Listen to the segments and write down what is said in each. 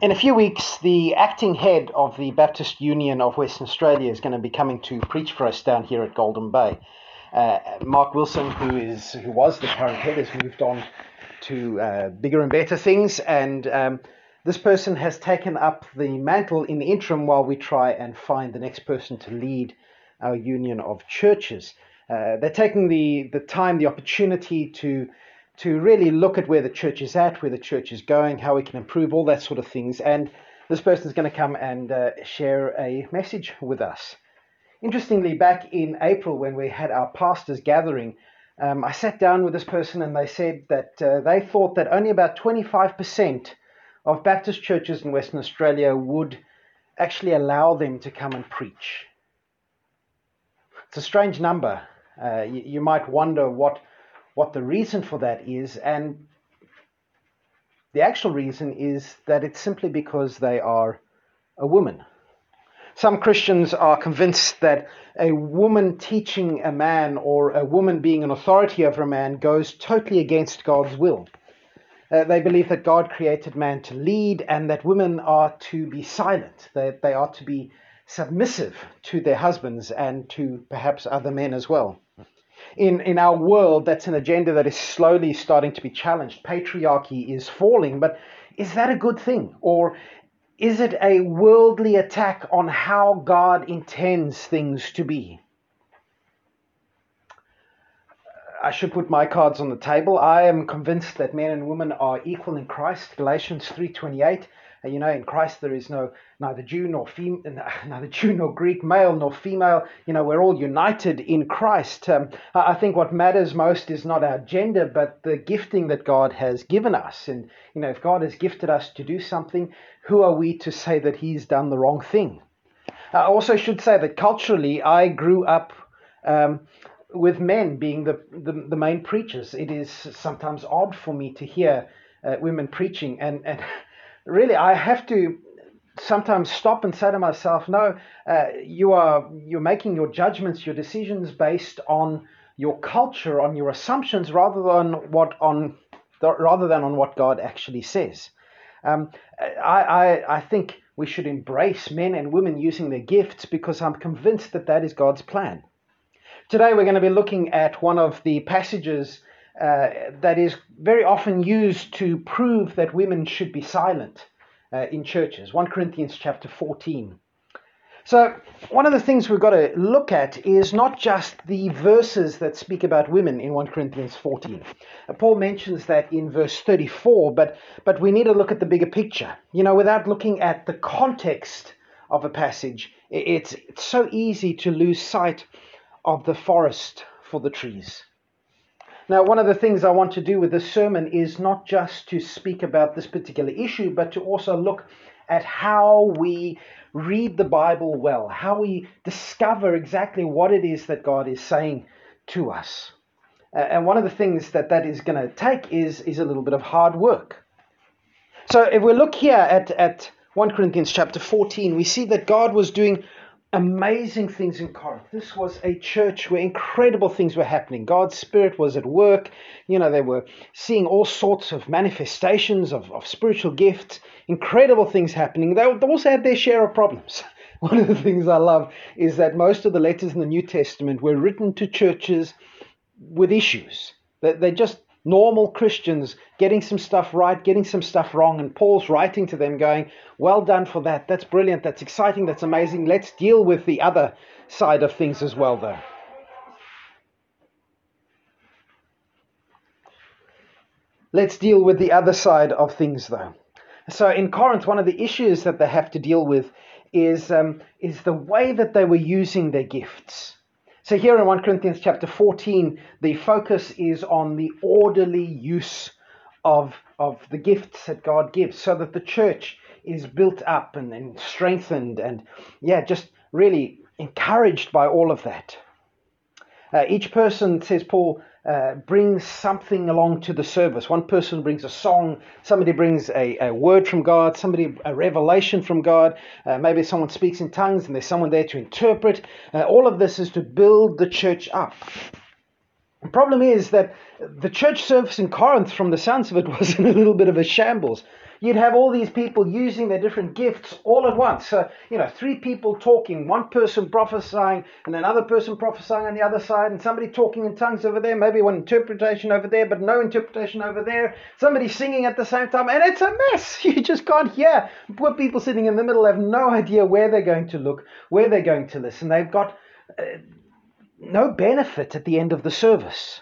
In a few weeks, the acting head of the Baptist Union of Western Australia is going to be coming to preach for us down here at Golden Bay. Uh, Mark Wilson, who is who was the current head, has moved on to uh, bigger and better things, and um, this person has taken up the mantle in the interim while we try and find the next person to lead our union of churches. Uh, they're taking the the time, the opportunity to to really look at where the church is at, where the church is going, how we can improve, all that sort of things. And this person is going to come and uh, share a message with us. Interestingly, back in April when we had our pastors gathering, um, I sat down with this person and they said that uh, they thought that only about 25% of Baptist churches in Western Australia would actually allow them to come and preach. It's a strange number. Uh, you, you might wonder what what the reason for that is, and the actual reason is that it's simply because they are a woman. Some Christians are convinced that a woman teaching a man or a woman being an authority over a man goes totally against God's will. Uh, they believe that God created man to lead and that women are to be silent, that they are to be submissive to their husbands and to perhaps other men as well in, in our world, that's an agenda that is slowly starting to be challenged. Patriarchy is falling, but is that a good thing? Or is it a worldly attack on how God intends things to be? I should put my cards on the table. I am convinced that men and women are equal in Christ. Galatians 3:28 you know, in Christ there is no neither Jew nor fem- neither Jew nor Greek, male nor female. You know, we're all united in Christ. Um, I think what matters most is not our gender, but the gifting that God has given us. And you know, if God has gifted us to do something, who are we to say that He's done the wrong thing? I also should say that culturally, I grew up. Um, with men being the, the, the, main preachers, it is sometimes odd for me to hear uh, women preaching. And, and really, I have to sometimes stop and say to myself, no, uh, you are you're making your judgments, your decisions based on your culture, on your assumptions, rather than what on rather than on what God actually says. Um, I, I, I think we should embrace men and women using their gifts because I'm convinced that that is God's plan. Today we're going to be looking at one of the passages uh, that is very often used to prove that women should be silent uh, in churches. 1 Corinthians chapter 14. So, one of the things we've got to look at is not just the verses that speak about women in 1 Corinthians 14. Uh, Paul mentions that in verse 34, but, but we need to look at the bigger picture. You know, without looking at the context of a passage, it's, it's so easy to lose sight of the forest for the trees. Now, one of the things I want to do with this sermon is not just to speak about this particular issue, but to also look at how we read the Bible well, how we discover exactly what it is that God is saying to us. And one of the things that that is going to take is, is a little bit of hard work. So if we look here at, at 1 Corinthians chapter 14, we see that God was doing amazing things in Corinth. This was a church where incredible things were happening. God's Spirit was at work. You know, they were seeing all sorts of manifestations of, of spiritual gifts, incredible things happening. They, also had their share of problems. One of the things I love is that most of the letters in the New Testament were written to churches with issues. They, they just normal Christians getting some stuff right, getting some stuff wrong, and Paul's writing to them going, Well done for that. That's brilliant. That's exciting. That's amazing. Let's deal with the other side of things as well, though. Let's deal with the other side of things, though. So in Corinth, one of the issues that they have to deal with is, um, is the way that they were using their gifts. So here in 1 Corinthians chapter 14, the focus is on the orderly use of, of the gifts that God gives so that the church is built up and, and strengthened and, yeah, just really encouraged by all of that. Uh, each person, says Paul, uh, brings something along to the service. One person brings a song, somebody brings a, a word from God, somebody a revelation from God. Uh, maybe someone speaks in tongues and there's someone there to interpret. Uh, all of this is to build the church up. The problem is that the church service in Corinth, from the sounds of it, was in a little bit of a shambles. You'd have all these people using their different gifts all at once. So, you know, three people talking, one person prophesying, and another person prophesying on the other side, and somebody talking in tongues over there, maybe one interpretation over there, but no interpretation over there, somebody singing at the same time, and it's a mess. You just can't hear. Poor people sitting in the middle have no idea where they're going to look, where they're going to listen. They've got uh, no benefit at the end of the service.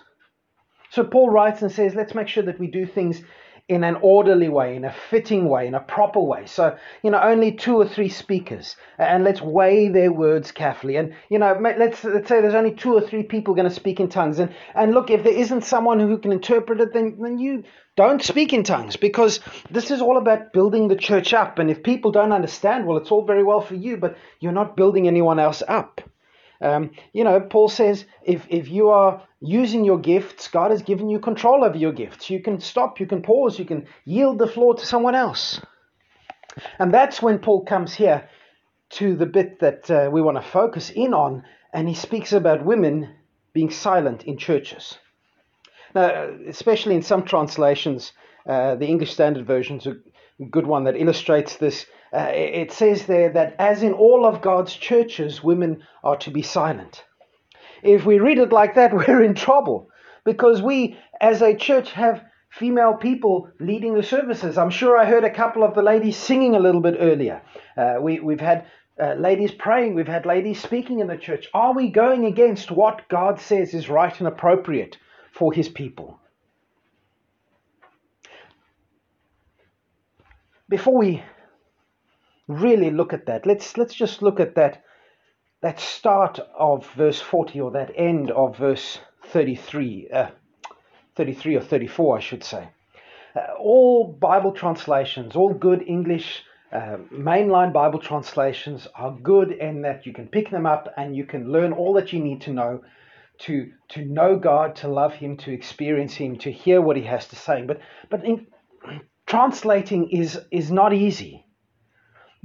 So Paul writes and says, let's make sure that we do things in an orderly way, in a fitting way, in a proper way. So, you know, only two or three speakers, and let's weigh their words carefully. And, you know, let's, let's say there's only two or three people going to speak in tongues. And, and look, if there isn't someone who can interpret it, then, then you don't speak in tongues because this is all about building the church up. And if people don't understand, well, it's all very well for you, but you're not building anyone else up. Um, you know, Paul says if, if you are using your gifts, God has given you control over your gifts. You can stop, you can pause, you can yield the floor to someone else. And that's when Paul comes here to the bit that uh, we want to focus in on, and he speaks about women being silent in churches. Now, especially in some translations, uh, the English Standard Version is a good one that illustrates this. Uh, it says there that as in all of God's churches, women are to be silent. If we read it like that, we're in trouble because we, as a church, have female people leading the services. I'm sure I heard a couple of the ladies singing a little bit earlier. Uh, we, we've had uh, ladies praying, we've had ladies speaking in the church. Are we going against what God says is right and appropriate for his people? Before we really look at that. Let's let's just look at that that start of verse 40 or that end of verse 33, uh, 33 or 34, I should say. Uh, all Bible translations, all good English uh, mainline Bible translations are good in that you can pick them up and you can learn all that you need to know to to know God, to love Him, to experience Him, to hear what He has to say. But but in, translating is is not easy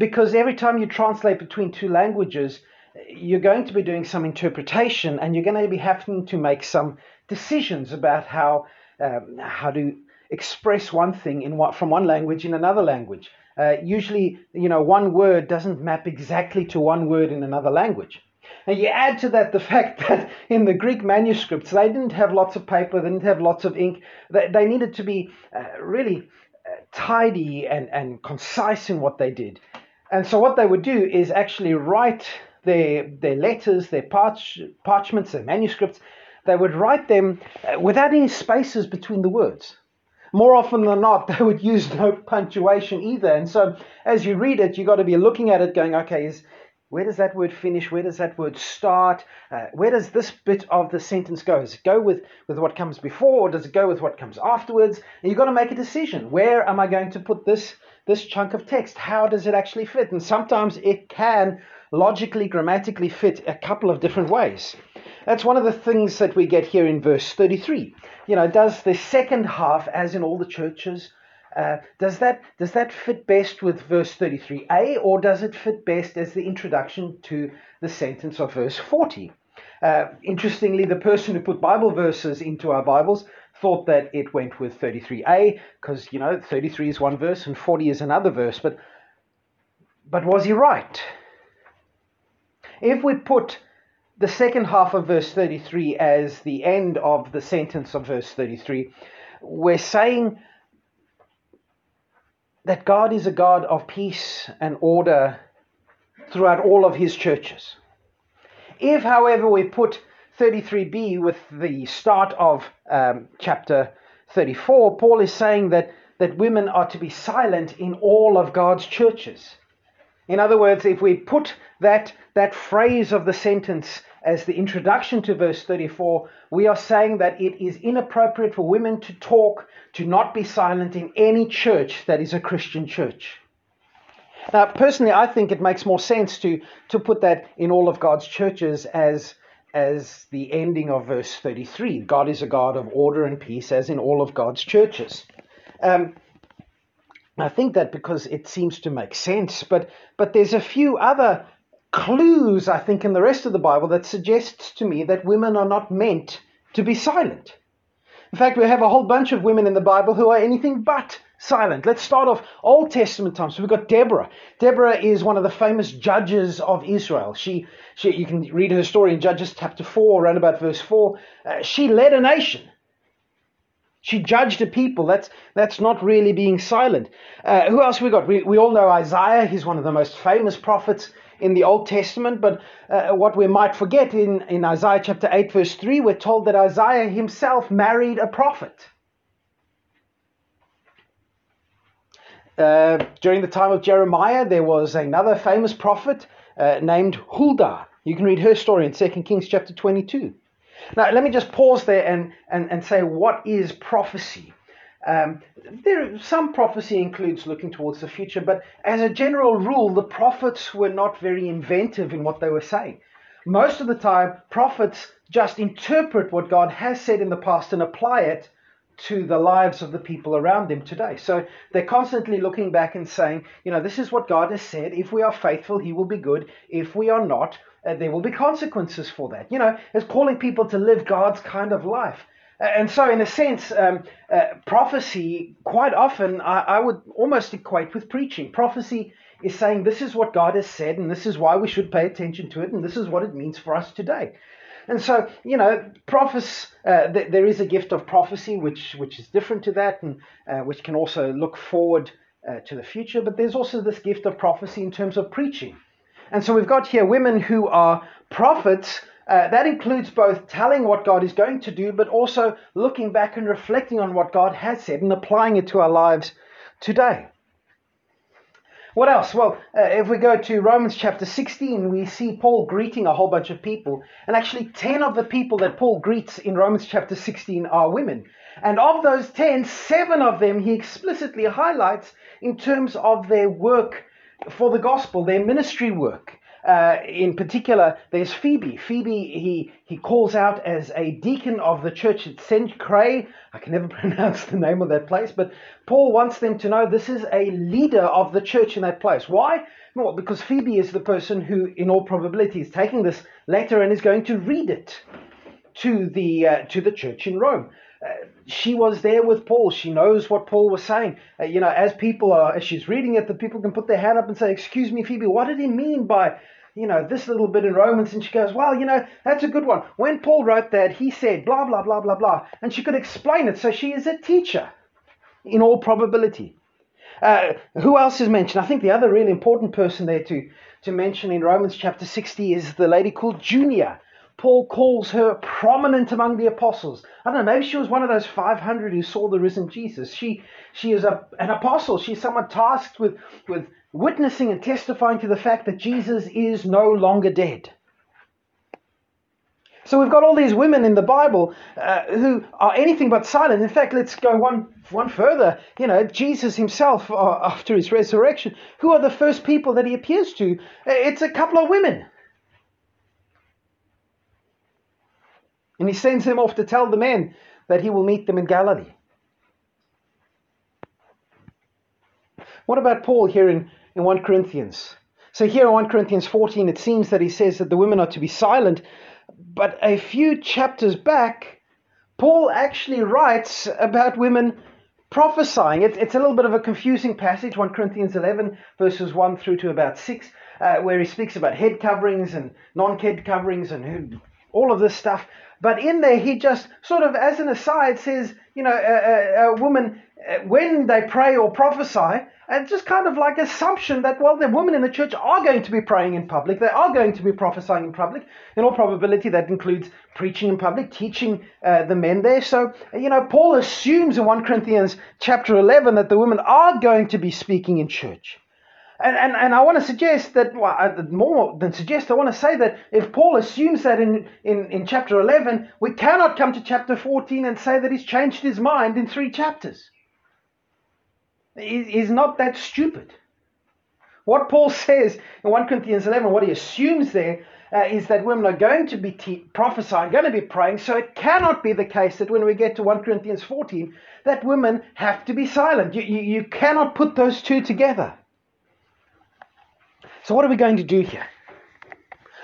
because every time you translate between two languages, you're going to be doing some interpretation and you're going to be having to make some decisions about how um, how to express one thing in what, from one language in another language. Uh, usually, you know, one word doesn't map exactly to one word in another language. And you add to that the fact that in the Greek manuscripts, they didn't have lots of paper, they didn't have lots of ink. They, they needed to be uh, really uh, tidy and, and concise in what they did. And so what they would do is actually write their, their letters, their parch, parchments, their manuscripts, they would write them uh, without any spaces between the words. More often than not, they would use no punctuation either. And so as you read it, you've got to be looking at it going, okay, is, where does that word finish? Where does that word start? Uh, where does this bit of the sentence go? Does it go with, with what comes before or does it go with what comes afterwards? And you've got to make a decision. Where am I going to put this this chunk of text? How does it actually fit? And sometimes it can logically, grammatically fit a couple of different ways. That's one of the things that we get here in verse 33. You know, does the second half, as in all the churches, uh, does that does that fit best with verse 33a, or does it fit best as the introduction to the sentence of verse 40? Uh, interestingly, the person who put Bible verses into our Bibles thought that it went with 33a because you know 33 is one verse and 40 is another verse but but was he right if we put the second half of verse 33 as the end of the sentence of verse 33 we're saying that God is a God of peace and order throughout all of his churches if however we put 33b with the start of um, chapter 34, Paul is saying that, that women are to be silent in all of God's churches. In other words, if we put that, that phrase of the sentence as the introduction to verse 34, we are saying that it is inappropriate for women to talk, to not be silent in any church that is a Christian church. Now, personally, I think it makes more sense to, to put that in all of God's churches as as the ending of verse 33. God is a God of order and peace, as in all of God's churches. Um, I think that because it seems to make sense, but but there's a few other clues I think in the rest of the Bible that suggests to me that women are not meant to be silent. In fact, we have a whole bunch of women in the Bible who are anything but silent. Let's start off Old Testament times. So we've got Deborah. Deborah is one of the famous judges of Israel. She, she you can read her story in Judges chapter 4, around about verse 4. Uh, she led a nation. She judged a people. That's that's not really being silent. Uh, who else we got? We, we all know Isaiah. He's one of the most famous prophets in the Old Testament. But uh, what we might forget in, in Isaiah chapter 8, verse 3, we're told that Isaiah himself married a prophet. Uh, during the time of Jeremiah, there was another famous prophet uh, named Huldah. You can read her story in 2 Kings chapter 22. Now, let me just pause there and, and, and say, what is prophecy? Um, there, some prophecy includes looking towards the future, but as a general rule, the prophets were not very inventive in what they were saying. Most of the time, prophets just interpret what God has said in the past and apply it to the lives of the people around them today. So they're constantly looking back and saying, you know, this is what God has said. If we are faithful, He will be good. If we are not, uh, there will be consequences for that. You know, it's calling people to live God's kind of life. And so, in a sense, um, uh, prophecy, quite often, I, I, would almost equate with preaching. Prophecy is saying, This is what God has said, and this is why we should pay attention to it, and this is what it means for us today. And so, you know, uh, th- there is a gift of prophecy, which, which is different to that, and uh, which can also look forward uh, to the future. But there's also this gift of prophecy in terms of preaching. And so we've got here women who are prophets uh, that includes both telling what God is going to do, but also looking back and reflecting on what God has said and applying it to our lives today. What else? Well, uh, if we go to Romans chapter 16, we see Paul greeting a whole bunch of people. And actually, 10 of the people that Paul greets in Romans chapter 16 are women. And of those 10, seven of them he explicitly highlights in terms of their work for the gospel, their ministry work. Uh, in particular, there's Phoebe. Phoebe, he, he calls out as a deacon of the church at Cenchreae. I can never pronounce the name of that place, but Paul wants them to know this is a leader of the church in that place. Why? Well, because Phoebe is the person who, in all probability, is taking this letter and is going to read it to the, uh, to the church in Rome. She was there with Paul. She knows what Paul was saying. Uh, you know, as people are, as she's reading it, the people can put their hand up and say, "Excuse me, Phoebe, what did he mean by, you know, this little bit in Romans?" And she goes, "Well, you know, that's a good one. When Paul wrote that, he said blah blah blah blah blah," and she could explain it. So she is a teacher, in all probability. Uh, who else is mentioned? I think the other really important person there to to mention in Romans chapter 60 is the lady called Junia. Paul calls her prominent among the apostles. I don't know, maybe she was one of those 500 who saw the risen Jesus. She, she is a, an apostle. She's someone tasked with, with witnessing and testifying to the fact that Jesus is no longer dead. So we've got all these women in the Bible uh, who are anything but silent. In fact, let's go one one further. You know, Jesus himself, uh, after his resurrection, who are the first people that he appears to? It's a couple of women. And he sends him off to tell the men that he will meet them in Galilee. What about Paul here in, in 1 Corinthians? So, here in 1 Corinthians 14, it seems that he says that the women are to be silent. But a few chapters back, Paul actually writes about women prophesying. It, it's a little bit of a confusing passage, 1 Corinthians 11, verses 1 through to about 6, uh, where he speaks about head coverings and non head coverings and all of this stuff. But in there, he just sort of, as an aside, says, you know, a, a, a woman, uh, when they pray or prophesy, it's just kind of like assumption that, well, the women in the church are going to be praying in public. They are going to be prophesying in public. In all probability, that includes preaching in public, teaching uh, the men there. So, you know, Paul assumes in 1 Corinthians chapter 11 that the women are going to be speaking in church. And, and, and I want to suggest that, well, uh, more than suggest, I want to say that if Paul assumes that in, in, in chapter 11, we cannot come to chapter 14 and say that he's changed his mind in three chapters. He's not that stupid. What Paul says in 1 Corinthians 11, what he assumes there uh, is that women are going to be te- prophesying, going to be praying. So it cannot be the case that when we get to 1 Corinthians 14, that women have to be silent. You, you, you cannot put those two together. So, what are we going to do here?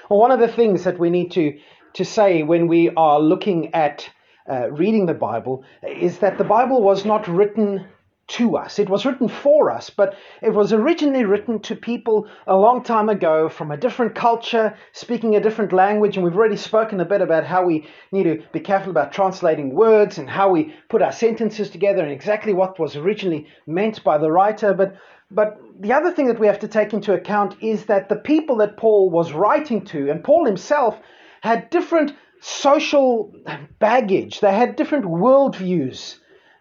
Well, one of the things that we need to, to say when we are looking at uh, reading the Bible is that the Bible was not written to us. It was written for us, but it was originally written to people a long time ago from a different culture, speaking a different language. And we've already spoken a bit about how we need to be careful about translating words and how we put our sentences together and exactly what was originally meant by the writer. But but the other thing that we have to take into account is that the people that Paul was writing to, and Paul himself, had different social baggage, they had different worldviews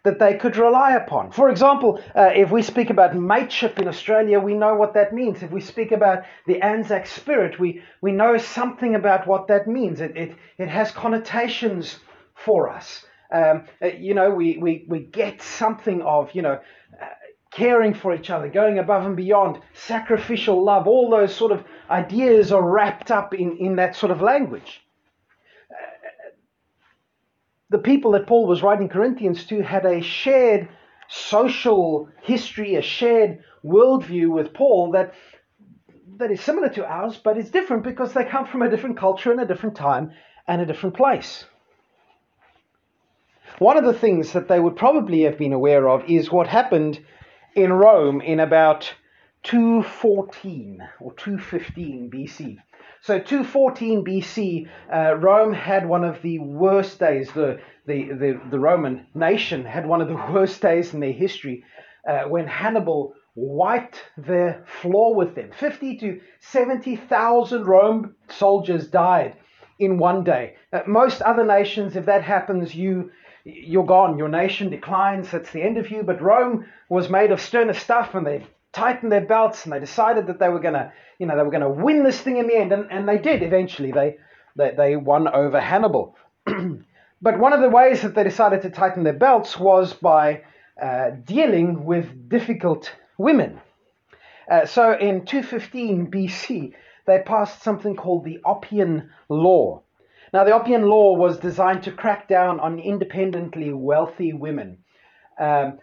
that they could rely upon. For example, uh, if we speak about mateship in Australia, we know what that means. If we speak about the Anzac spirit, we, we know something about what that means. It, it, it has connotations for us. Um, uh, you know, we, we, we get something of, you know, uh, caring for each other, going above and beyond, sacrificial love, all those sort of ideas are wrapped up in, in that sort of language uh, the people that Paul was writing Corinthians to had a shared social history, a shared worldview with Paul that that is similar to ours, but it's different because they come from a different culture and a different time and a different place. One of the things that they would probably have been aware of is what happened in Rome in about 214 or 215 BC. So 214 BC, uh, Rome had one of the worst days. The, the, the, the, Roman nation had one of the worst days in their history uh, when Hannibal wiped the floor with them. 50 to 70,000 Rome soldiers died in one day. Uh, most other nations, if that happens, you you're gone. Your nation declines. That's the end of you. But Rome was made of sterner stuff, and they tightened their belts and they decided that they were going to, you know, they were to win this thing in the end, and, and they did eventually. They, they, they won over Hannibal. but one of the ways that they decided to tighten their belts was by uh, dealing with difficult women. Uh, so in 215 BC, they passed something called the Oppian Law. Now, the Oppian Law was designed to crack down on independently wealthy women. Um,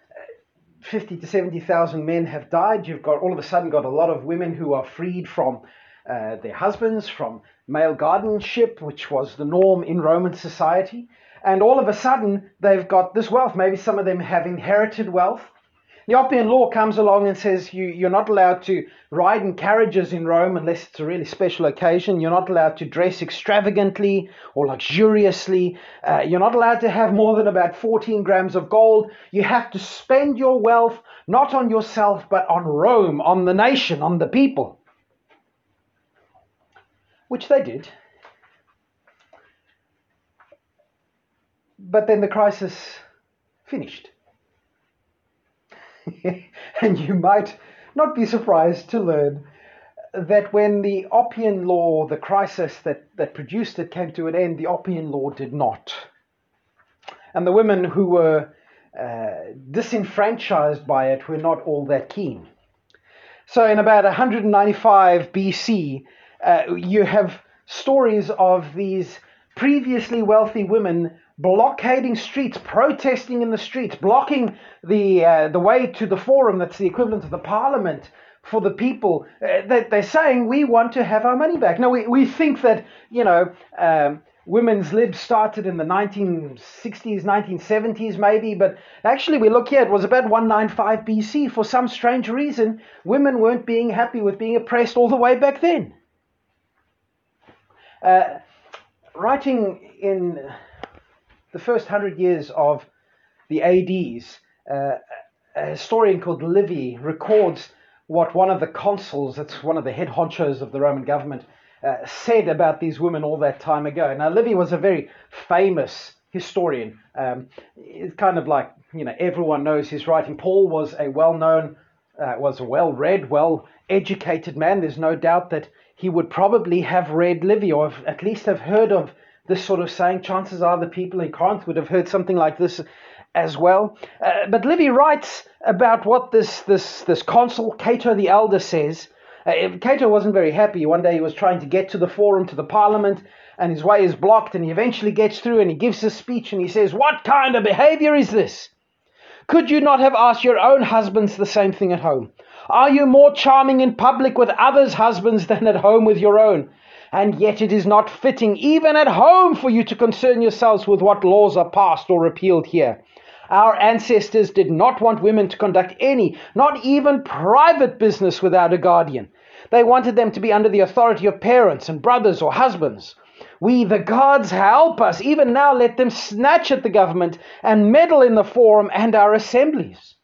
50 to 70,000 men have died. You've got all of a sudden got a lot of women who are freed from uh, their husbands, from male guardianship, which was the norm in Roman society. And all of a sudden, they've got this wealth. Maybe some of them have inherited wealth. The Oppian law comes along and says you, you're not allowed to ride in carriages in Rome unless it's a really special occasion. You're not allowed to dress extravagantly or luxuriously. Uh, you're not allowed to have more than about 14 grams of gold. You have to spend your wealth not on yourself, but on Rome, on the nation, on the people. Which they did. But then the crisis finished. and you might not be surprised to learn that when the Oppian Law, the crisis that, that produced it, came to an end, the Oppian Law did not. And the women who were uh, disenfranchised by it were not all that keen. So, in about 195 BC, uh, you have stories of these previously wealthy women blockading streets, protesting in the streets, blocking the uh, the way to the forum that's the equivalent of the parliament for the people. Uh, they, they're saying we want to have our money back. Now we, we think that you know um, women's lib started in the 1960s, 1970s maybe, but actually we look here it was about 195 BC. For some strange reason, women weren't being happy with being oppressed all the way back then. Uh, writing in the first hundred years of the ADs, uh, a historian called Livy records what one of the consuls, that's one of the head honchos of the Roman government, uh, said about these women all that time ago. Now, Livy was a very famous historian. Um, it's kind of like, you know, everyone knows his writing. Paul was a well known, uh, was a well read, well educated man. There's no doubt that he would probably have read Livy or have, at least have heard of this sort of saying. Chances are the people in Corinth would have heard something like this as well. Uh, but Livy writes about what this, this, this consul, Cato the Elder, says. Uh, Cato wasn't very happy. One day he was trying to get to the forum, to the parliament, and his way is blocked, and he eventually gets through and he gives a speech and he says, What kind of behavior is this? Could you not have asked your own husbands the same thing at home? Are you more charming in public with others' husbands than at home with your own? And yet it is not fitting, even at home, for you to concern yourselves with what laws are passed or repealed here. Our ancestors did not want women to conduct any, not even private business without a guardian. They wanted them to be under the authority of parents and brothers or husbands. We, the gods, help us. Even now, let them snatch at the government and meddle in the forum and our assemblies.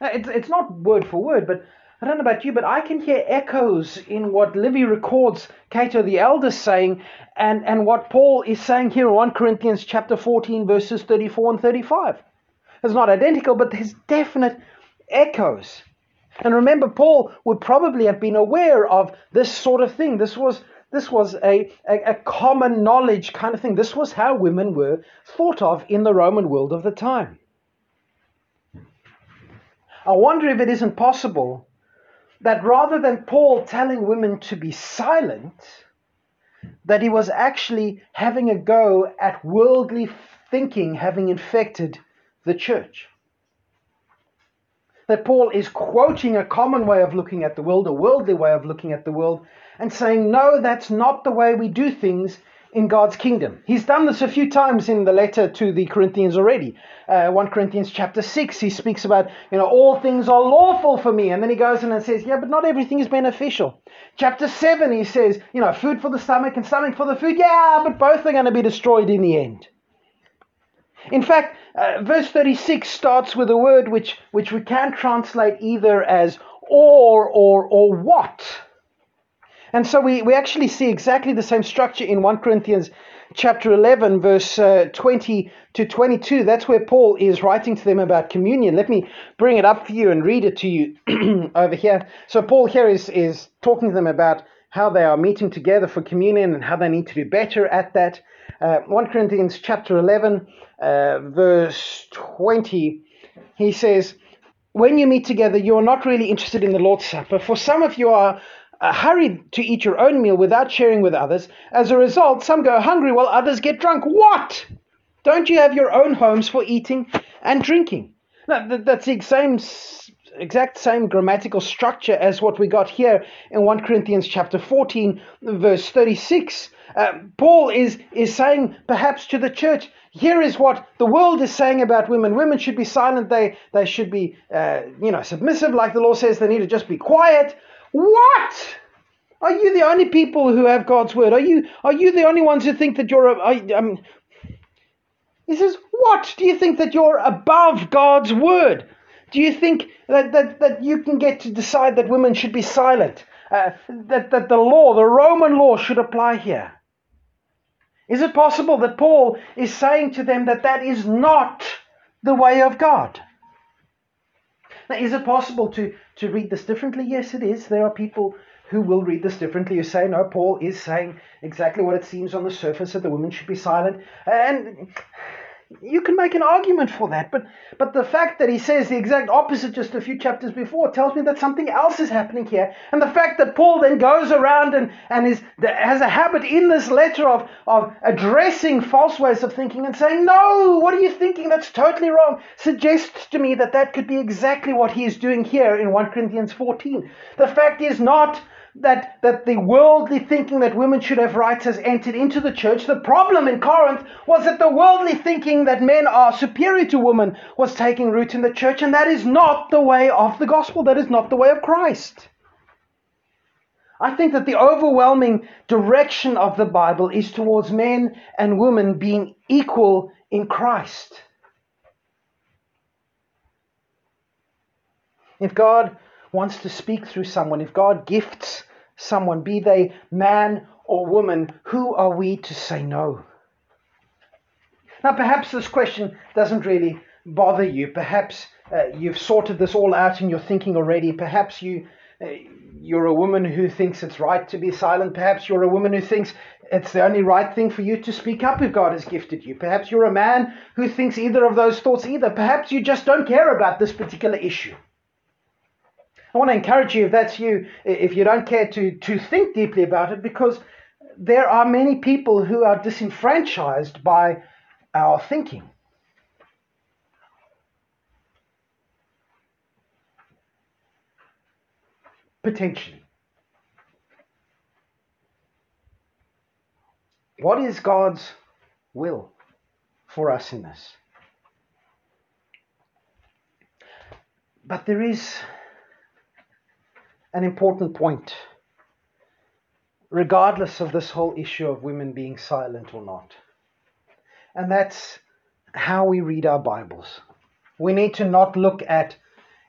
Uh, it's, it's not word for word, but I don't know about you, but I can hear echoes in what Livy records Cato the Elder saying and, and what Paul is saying here in 1 Corinthians chapter 14, verses 34 and 35. It's not identical, but there's definite echoes. And remember, Paul would probably have been aware of this sort of thing. This was this was a, a, a, common knowledge kind of thing. This was how women were thought of in the Roman world of the time. I wonder if it isn't possible that rather than Paul telling women to be silent, that he was actually having a go at worldly thinking having infected the church. That Paul is quoting a common way of looking at the world, a worldly way of looking at the world, and saying, no, that's not the way we do things in God's kingdom. He's done this a few times in the letter to the Corinthians already. Uh, 1 Corinthians chapter 6, he speaks about, you know, all things are lawful for me. And then he goes in and says, yeah, but not everything is beneficial. Chapter 7, he says, you know, food for the stomach and stomach for the food. Yeah, but both are going to be destroyed in the end. In fact, uh, verse 36 starts with a word which, which we can translate either as or or or what. And so we, we actually see exactly the same structure in 1 Corinthians chapter 11, verse uh, 20 to 22. That's where Paul is writing to them about communion. Let me bring it up for you and read it to you over here. So Paul here is, is talking to them about how they are meeting together for communion and how they need to do better at that. Uh, 1 Corinthians chapter 11, uh, verse 20, he says, When you meet together, you are not really interested in the Lord's Supper, for some of you are uh, hurried to eat your own meal without sharing with others. As a result, some go hungry while others get drunk. What? Don't you have your own homes for eating and drinking? Now, that's the same, exact same grammatical structure as what we got here in 1 Corinthians chapter 14, verse 36. Uh, Paul is, is saying perhaps to the church, here is what the world is saying about women. Women should be silent. They, they should be, uh, you know, submissive, like the law says. They need to just be quiet. What? Are you the only people who have God's word? Are you are you the only ones who think that you're a, um, he says, What? Do you think that you're above God's word? Do you think that, that, that you can get to decide that women should be silent? Uh, that, that the law, the Roman law, should apply here? Is it possible that Paul is saying to them that that is not the way of God? Now, is it possible to, to read this differently? Yes, it is. There are people who will read this differently, who say, no, Paul is saying exactly what it seems on the surface that the women should be silent. And you can make an argument for that, but but the fact that he says the exact opposite just a few chapters before tells me that something else is happening here. And the fact that Paul then goes around and, and is has a habit in this letter of, of addressing false ways of thinking and saying, No, what are you thinking? That's totally wrong, suggests to me that that could be exactly what he is doing here in 1 Corinthians 14. The fact is not that, that the worldly thinking that women should have rights has entered into the church. The problem in Corinth was that the worldly thinking that men are superior to women was taking root in the church, and that is not the way of the gospel. That is not the way of Christ. I think that the overwhelming direction of the Bible is towards men and women being equal in Christ. If God wants to speak through someone, if God gifts someone, be they man or woman, who are we to say no? Now, perhaps this question doesn't really bother you. Perhaps uh, you've sorted this all out in your thinking already. Perhaps you, uh, you're a woman who thinks it's right to be silent. Perhaps you're a woman who thinks it's the only right thing for you to speak up if God has gifted you. Perhaps you're a man who thinks either of those thoughts either. Perhaps you just don't care about this particular issue. I want to encourage you, if that's you, if you don't care to, to think deeply about it, because there are many people who are disenfranchised by our thinking. Potentially. What is God's will for us in this? But there is an important point, regardless of this whole issue of women being silent or not. And that's how we read our Bibles. We need to not look at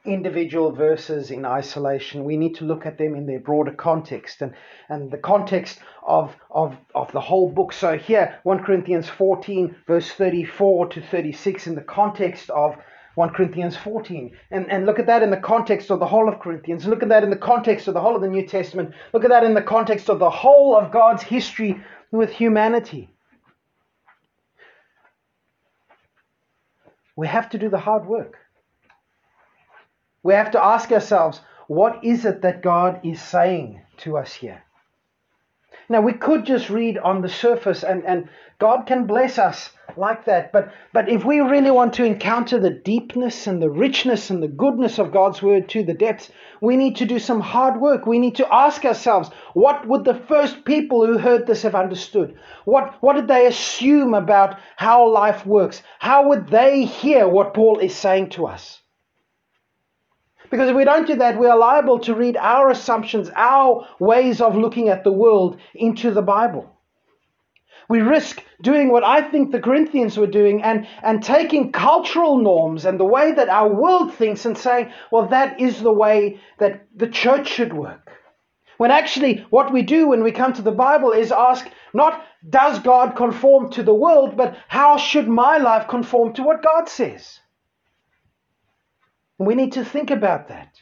individual verses in isolation. We need to look at them in their broader context and, and the context of, of, of the whole book. So here, 1 Corinthians 14, verse 34 to 36, in the context of 1 Corinthians 14. And, and look at that in the context of the whole of Corinthians. Look at that in the context of the whole of the New Testament. Look at that in the context of the whole of God's history with humanity. We have to do the hard work. We have to ask ourselves, what is it that God is saying to us here? Now, we could just read on the surface, and, and God can bless us like that. But, but if we really want to encounter the deepness and the richness and the goodness of God's word to the depths, we need to do some hard work. We need to ask ourselves, what would the first people who heard this have understood? What, what did they assume about how life works? How would they hear what Paul is saying to us? Because if we don't do that, we are liable to read our assumptions, our ways of looking at the world into the Bible. We risk doing what I think the Corinthians were doing and, and taking cultural norms and the way that our world thinks and saying, well, that is the way that the church should work. When actually, what we do when we come to the Bible is ask not, does God conform to the world, but how should my life conform to what God says? We need to think about that.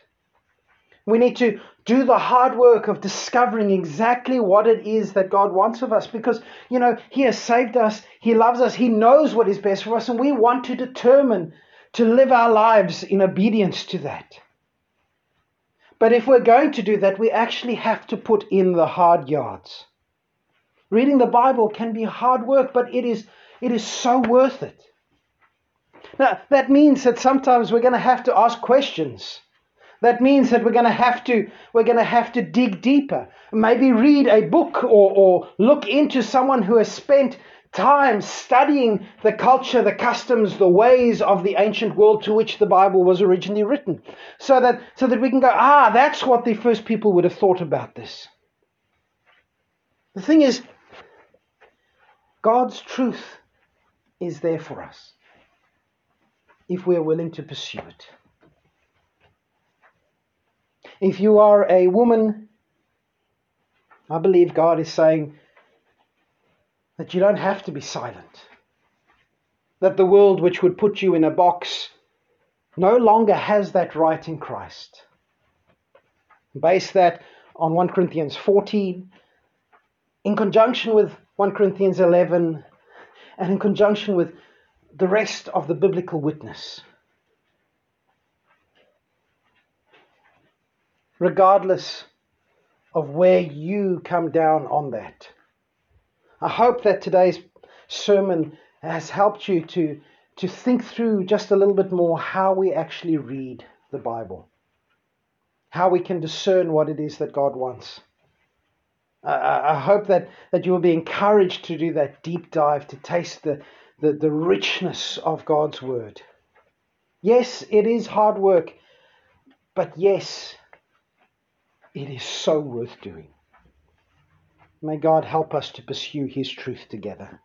We need to do the hard work of discovering exactly what it is that God wants of us because, you know, He has saved us, He loves us, He knows what is best for us, and we want to determine to live our lives in obedience to that. But if we're going to do that, we actually have to put in the hard yards. Reading the Bible can be hard work, but it is, it is so worth it. Now, that means that sometimes we're going to have to ask questions. That means that we're going to have to we're going to have to dig deeper. Maybe read a book or, or look into someone who has spent time studying the culture, the customs, the ways of the ancient world to which the Bible was originally written. So that so that we can go, ah, that's what the first people would have thought about this. The thing is, God's truth is there for us if we are willing to pursue it. If you are a woman, I believe God is saying that you don't have to be silent. That the world which would put you in a box no longer has that right in Christ. Base that on 1 Corinthians 14, in conjunction with 1 Corinthians 11, and in conjunction with the rest of the biblical witness. Regardless of where you come down on that. I hope that today's sermon has helped you to, to think through just a little bit more how we actually read the Bible, how we can discern what it is that God wants. I, I hope that, that you will be encouraged to do that deep dive, to taste the, the, the richness of God's word. Yes, it is hard work, but yes, it is so worth doing. May God help us to pursue His truth together.